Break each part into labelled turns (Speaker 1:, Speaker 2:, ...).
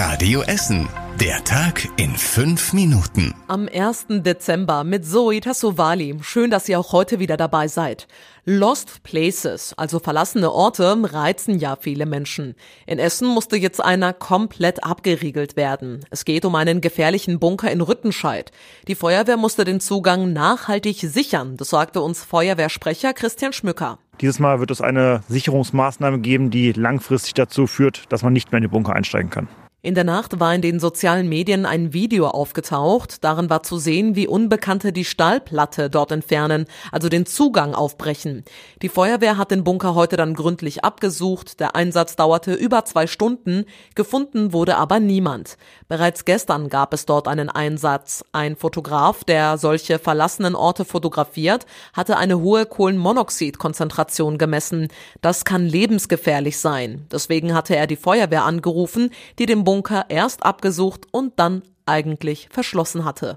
Speaker 1: Radio Essen. Der Tag in fünf Minuten.
Speaker 2: Am 1. Dezember mit Zoe Tassovali. Schön, dass ihr auch heute wieder dabei seid. Lost Places, also verlassene Orte, reizen ja viele Menschen. In Essen musste jetzt einer komplett abgeriegelt werden. Es geht um einen gefährlichen Bunker in Rüttenscheid. Die Feuerwehr musste den Zugang nachhaltig sichern, das sagte uns Feuerwehrsprecher Christian Schmücker.
Speaker 3: Dieses Mal wird es eine Sicherungsmaßnahme geben, die langfristig dazu führt, dass man nicht mehr in den Bunker einsteigen kann.
Speaker 2: In der Nacht war in den sozialen Medien ein Video aufgetaucht. Darin war zu sehen, wie Unbekannte die Stahlplatte dort entfernen, also den Zugang aufbrechen. Die Feuerwehr hat den Bunker heute dann gründlich abgesucht. Der Einsatz dauerte über zwei Stunden. Gefunden wurde aber niemand. Bereits gestern gab es dort einen Einsatz. Ein Fotograf, der solche verlassenen Orte fotografiert, hatte eine hohe Kohlenmonoxidkonzentration gemessen. Das kann lebensgefährlich sein. Deswegen hatte er die Feuerwehr angerufen, die den Bunker erst abgesucht und dann eigentlich verschlossen hatte.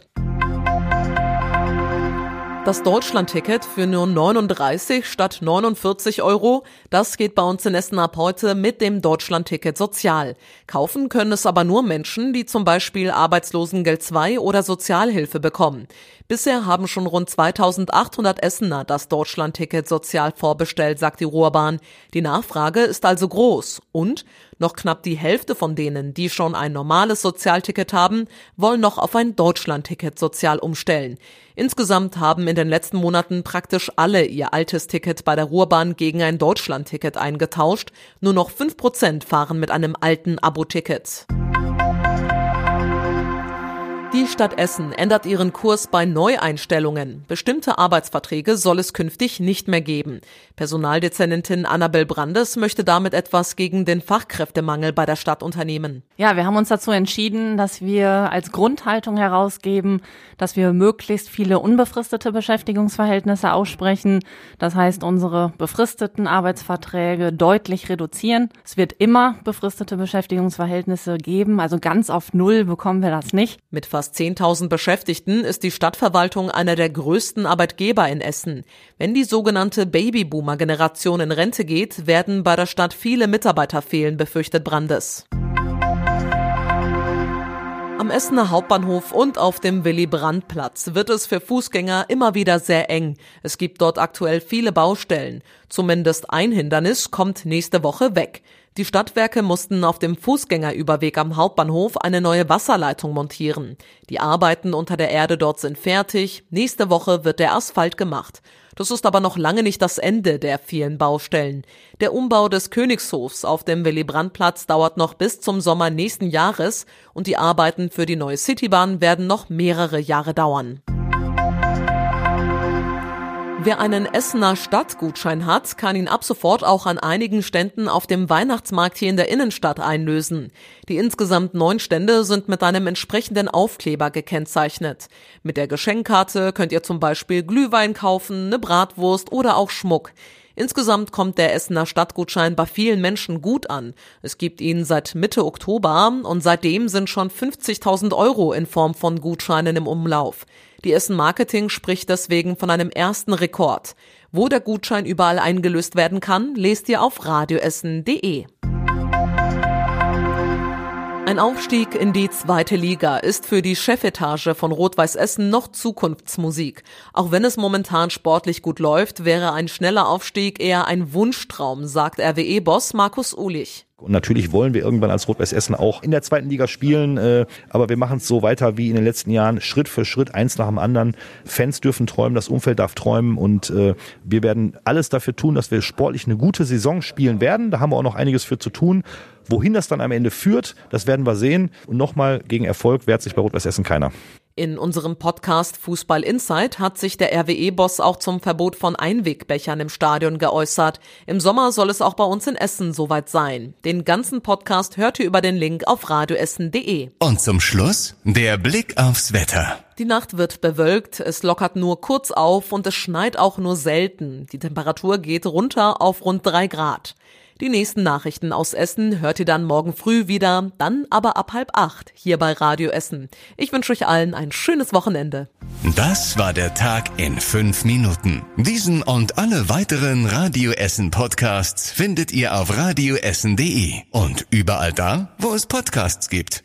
Speaker 2: Das Deutschlandticket für nur 39 statt 49 Euro, das geht bei uns in Essen ab heute mit dem Deutschlandticket sozial. Kaufen können es aber nur Menschen, die zum Beispiel Arbeitslosengeld 2 oder Sozialhilfe bekommen. Bisher haben schon rund 2800 Essener das Deutschlandticket sozial vorbestellt, sagt die Ruhrbahn. Die Nachfrage ist also groß und noch knapp die Hälfte von denen, die schon ein normales Sozialticket haben, wollen noch auf ein Deutschlandticket sozial umstellen. Insgesamt haben in den letzten Monaten praktisch alle ihr altes Ticket bei der Ruhrbahn gegen ein Deutschlandticket eingetauscht. Nur noch fünf Prozent fahren mit einem alten Abo-Ticket. Die Stadt Essen ändert ihren Kurs bei Neueinstellungen. Bestimmte Arbeitsverträge soll es künftig nicht mehr geben. Personaldezernentin Annabel Brandes möchte damit etwas gegen den Fachkräftemangel bei der Stadt unternehmen.
Speaker 4: Ja, wir haben uns dazu entschieden, dass wir als Grundhaltung herausgeben, dass wir möglichst viele unbefristete Beschäftigungsverhältnisse aussprechen. Das heißt, unsere befristeten Arbeitsverträge deutlich reduzieren. Es wird immer befristete Beschäftigungsverhältnisse geben, also ganz auf Null bekommen wir das nicht.
Speaker 2: Mit fast 10.000 Beschäftigten ist die Stadtverwaltung einer der größten Arbeitgeber in Essen. Wenn die sogenannte Babyboomer-Generation in Rente geht, werden bei der Stadt viele Mitarbeiter fehlen, befürchtet Brandes. Am Essener Hauptbahnhof und auf dem Willy-Brandt-Platz wird es für Fußgänger immer wieder sehr eng. Es gibt dort aktuell viele Baustellen. Zumindest ein Hindernis kommt nächste Woche weg. Die Stadtwerke mussten auf dem Fußgängerüberweg am Hauptbahnhof eine neue Wasserleitung montieren. Die Arbeiten unter der Erde dort sind fertig. Nächste Woche wird der Asphalt gemacht. Das ist aber noch lange nicht das Ende der vielen Baustellen. Der Umbau des Königshofs auf dem Willy-Brandt-Platz dauert noch bis zum Sommer nächsten Jahres und die Arbeiten für die neue Citybahn werden noch mehrere Jahre dauern. Wer einen Essener Stadtgutschein hat, kann ihn ab sofort auch an einigen Ständen auf dem Weihnachtsmarkt hier in der Innenstadt einlösen. Die insgesamt neun Stände sind mit einem entsprechenden Aufkleber gekennzeichnet. Mit der Geschenkkarte könnt ihr zum Beispiel Glühwein kaufen, eine Bratwurst oder auch Schmuck. Insgesamt kommt der Essener Stadtgutschein bei vielen Menschen gut an. Es gibt ihn seit Mitte Oktober und seitdem sind schon 50.000 Euro in Form von Gutscheinen im Umlauf. Die Essen Marketing spricht deswegen von einem ersten Rekord. Wo der Gutschein überall eingelöst werden kann, lest ihr auf radioessen.de. Ein Aufstieg in die zweite Liga ist für die Chefetage von Rot-Weiß Essen noch Zukunftsmusik. Auch wenn es momentan sportlich gut läuft, wäre ein schneller Aufstieg eher ein Wunschtraum, sagt RWE-Boss Markus Ulich.
Speaker 5: Und natürlich wollen wir irgendwann als Rot-Weiß Essen auch in der zweiten Liga spielen, äh, aber wir machen es so weiter wie in den letzten Jahren, Schritt für Schritt, eins nach dem anderen. Fans dürfen träumen, das Umfeld darf träumen und äh, wir werden alles dafür tun, dass wir sportlich eine gute Saison spielen werden. Da haben wir auch noch einiges für zu tun. Wohin das dann am Ende führt, das werden wir sehen. Und nochmal, gegen Erfolg wehrt sich bei Rot-Weiß Essen keiner.
Speaker 2: In unserem Podcast Fußball Insight hat sich der RWE-Boss auch zum Verbot von Einwegbechern im Stadion geäußert. Im Sommer soll es auch bei uns in Essen soweit sein. Den ganzen Podcast hört ihr über den Link auf radioessen.de.
Speaker 1: Und zum Schluss der Blick aufs Wetter.
Speaker 2: Die Nacht wird bewölkt, es lockert nur kurz auf und es schneit auch nur selten. Die Temperatur geht runter auf rund drei Grad. Die nächsten Nachrichten aus Essen hört ihr dann morgen früh wieder, dann aber ab halb acht hier bei Radio Essen. Ich wünsche euch allen ein schönes Wochenende.
Speaker 1: Das war der Tag in fünf Minuten. Diesen und alle weiteren Radio Essen Podcasts findet ihr auf radioessen.de und überall da, wo es Podcasts gibt.